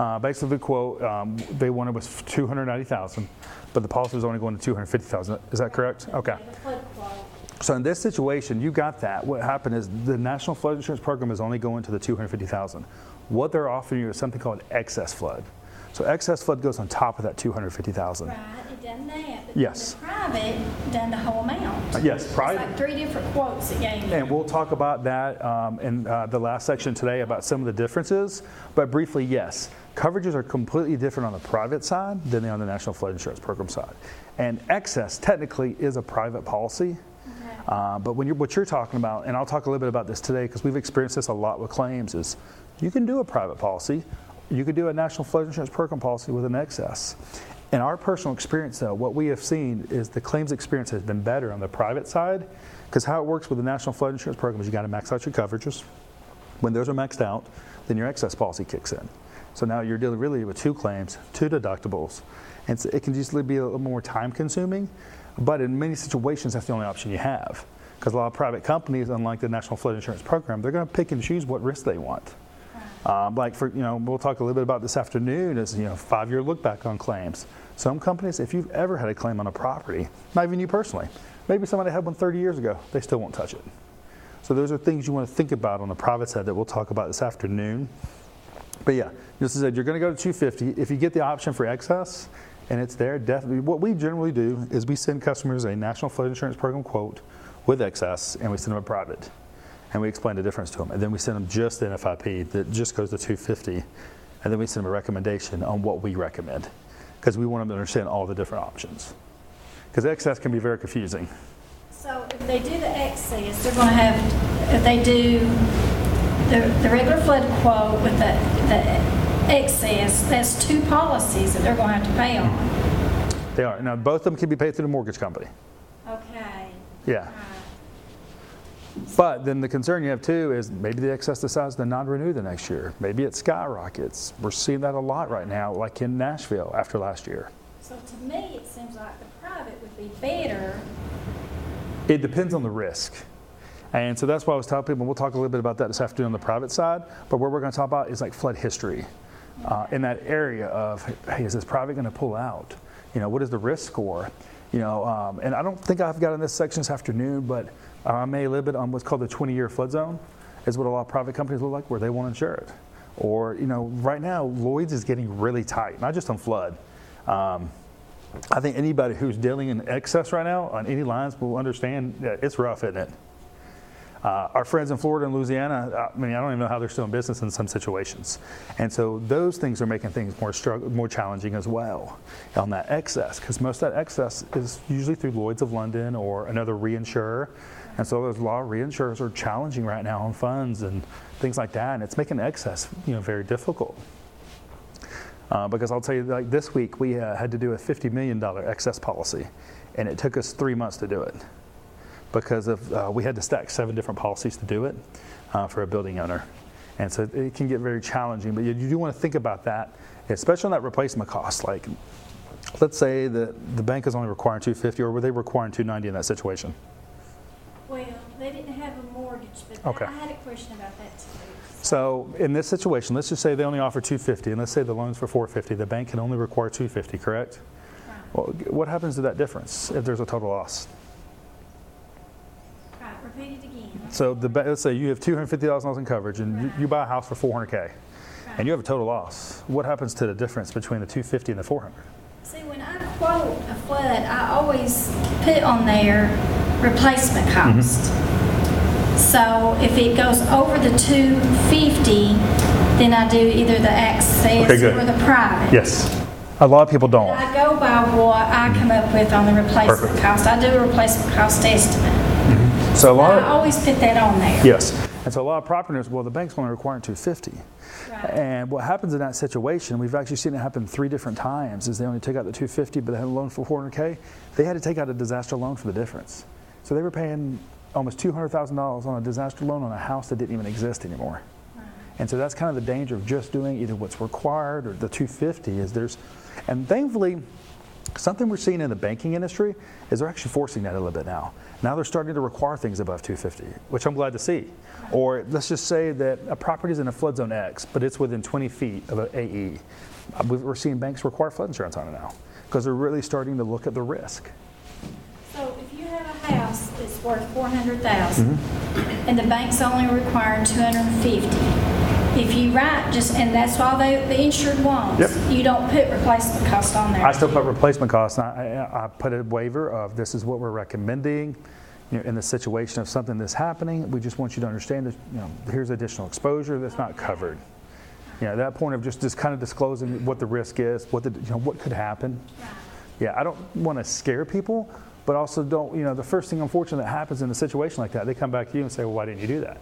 Uh, basically, the quote um, they wanted was 290,000, but the policy was only going to 250,000. Is that correct? Okay. The flood quote. So in this situation, you got that. What happened is the National Flood Insurance Program is only going to the 250,000. What they're offering you is something called excess flood. So excess flood goes on top of that 250,000. Right, it done that. Yes. Private done the whole amount. Yes, It's private. like three different quotes it gave me. And we'll talk about that um, in uh, the last section today about some of the differences. But briefly, yes, coverages are completely different on the private side than they are on the National Flood Insurance Program side. And excess technically is a private policy. Uh, but when you're, what you're talking about, and I'll talk a little bit about this today because we've experienced this a lot with claims, is you can do a private policy, you could do a National Flood Insurance Program policy with an excess. In our personal experience, though, what we have seen is the claims experience has been better on the private side because how it works with the National Flood Insurance Program is you got to max out your coverages. When those are maxed out, then your excess policy kicks in. So now you're dealing really with two claims, two deductibles, and so it can usually be a little more time consuming. But in many situations, that's the only option you have. Because a lot of private companies, unlike the National Flood Insurance Program, they're going to pick and choose what risk they want. Um, like for you know, we'll talk a little bit about this afternoon. Is you know, five-year look back on claims. Some companies, if you've ever had a claim on a property, not even you personally, maybe somebody had one 30 years ago, they still won't touch it. So those are things you want to think about on the private side that we'll talk about this afternoon. But yeah, just as I said, you're going to go to 250. If you get the option for excess and it's there, definitely. What we generally do is we send customers a National Flood Insurance Program quote with excess, and we send them a private, and we explain the difference to them. And then we send them just the NFIP that just goes to 250, and then we send them a recommendation on what we recommend, because we want them to understand all the different options. Because excess can be very confusing. So if they do the excess, they're gonna have, if they do the, the regular flood quote with the, the excess, that's two policies that they're gonna have to pay on. Mm-hmm. They are now both of them can be paid through the mortgage company. Okay. Yeah. But then the concern you have too is maybe the excess decides to not renew the next year. Maybe it skyrockets. We're seeing that a lot right now, like in Nashville after last year. So to me, it seems like the private would be better. It depends on the risk. And so that's why I was telling people, we'll talk a little bit about that this afternoon on the private side, but what we're going to talk about is like flood history uh, in that area of, hey, is this private going to pull out? You know, what is the risk score? You know, um, and I don't think I've got in this section this afternoon, but I may a little bit on what's called the 20-year flood zone, is what a lot of private companies look like, where they won't insure it. Or, you know, right now, Lloyd's is getting really tight, not just on flood. Um, I think anybody who's dealing in excess right now on any lines will understand that it's rough, isn't it? Uh, our friends in Florida and Louisiana, I mean, I don't even know how they're still in business in some situations. And so those things are making things more struggle, more challenging as well on that excess, because most of that excess is usually through Lloyd's of London or another reinsurer. And so lot of reinsurers are challenging right now on funds and things like that, and it's making excess, you know, very difficult. Uh, because I'll tell you, like this week, we uh, had to do a $50 million excess policy, and it took us three months to do it because of uh, we had to stack seven different policies to do it uh, for a building owner, and so it can get very challenging. But you, you do want to think about that, especially on that replacement cost. Like, let's say that the bank is only requiring 250, or were they requiring 290 in that situation? Well, they didn't have a mortgage, but Okay. I had a question about that too. So in this situation, let's just say they only offer 250, and let's say the loan's for 450. The bank can only require 250, correct? Right. Well, what happens to that difference if there's a total loss? Right, it again. So the, let's say you have $250,000 in coverage, and you, you buy a house for 400k, and you have a total loss. What happens to the difference between the 250 and the 400? See, when I quote a flood, I always put on there replacement Mm-hmm. cost. So if it goes over the two fifty, then I do either the excess Okay, or the private. Yes. A lot of people don't. I go by what I come up with on the replacement Perfect. cost. I do a replacement cost estimate. So a lot I always put that on there. yes. And so a lot of property owners, well, the bank's only requiring 250. Right. And what happens in that situation, we've actually seen it happen three different times, is they only take out the 250, but they had a loan for 400K. They had to take out a disaster loan for the difference. So they were paying almost $200,000 on a disaster loan on a house that didn't even exist anymore. And so that's kind of the danger of just doing either what's required or the 250 is there's, and thankfully, Something we're seeing in the banking industry is they're actually forcing that a little bit now. Now they're starting to require things above 250, which I'm glad to see. Or let's just say that a property is in a flood zone X, but it's within 20 feet of an AE. Uh, we- We're seeing banks require flood insurance on it now because they're really starting to look at the risk. So if you have a house that's worth four hundred thousand, and the bank's only requiring two hundred and fifty, if you write just, and that's all they, the insured wants, Yep. you don't put replacement cost on there. I still put replacement costs, and I, I I put a waiver of this is what we're recommending. You know, in the situation of something that's happening, we just want you to understand that, you know, here's additional exposure that's not covered. You know, that point of just, just kind of disclosing what the risk is, what the, you know, what could happen. Yeah, I don't want to scare people, but also don't, you know, the first thing unfortunate that happens in a situation like that, they come back to you and say, well, why didn't you do that?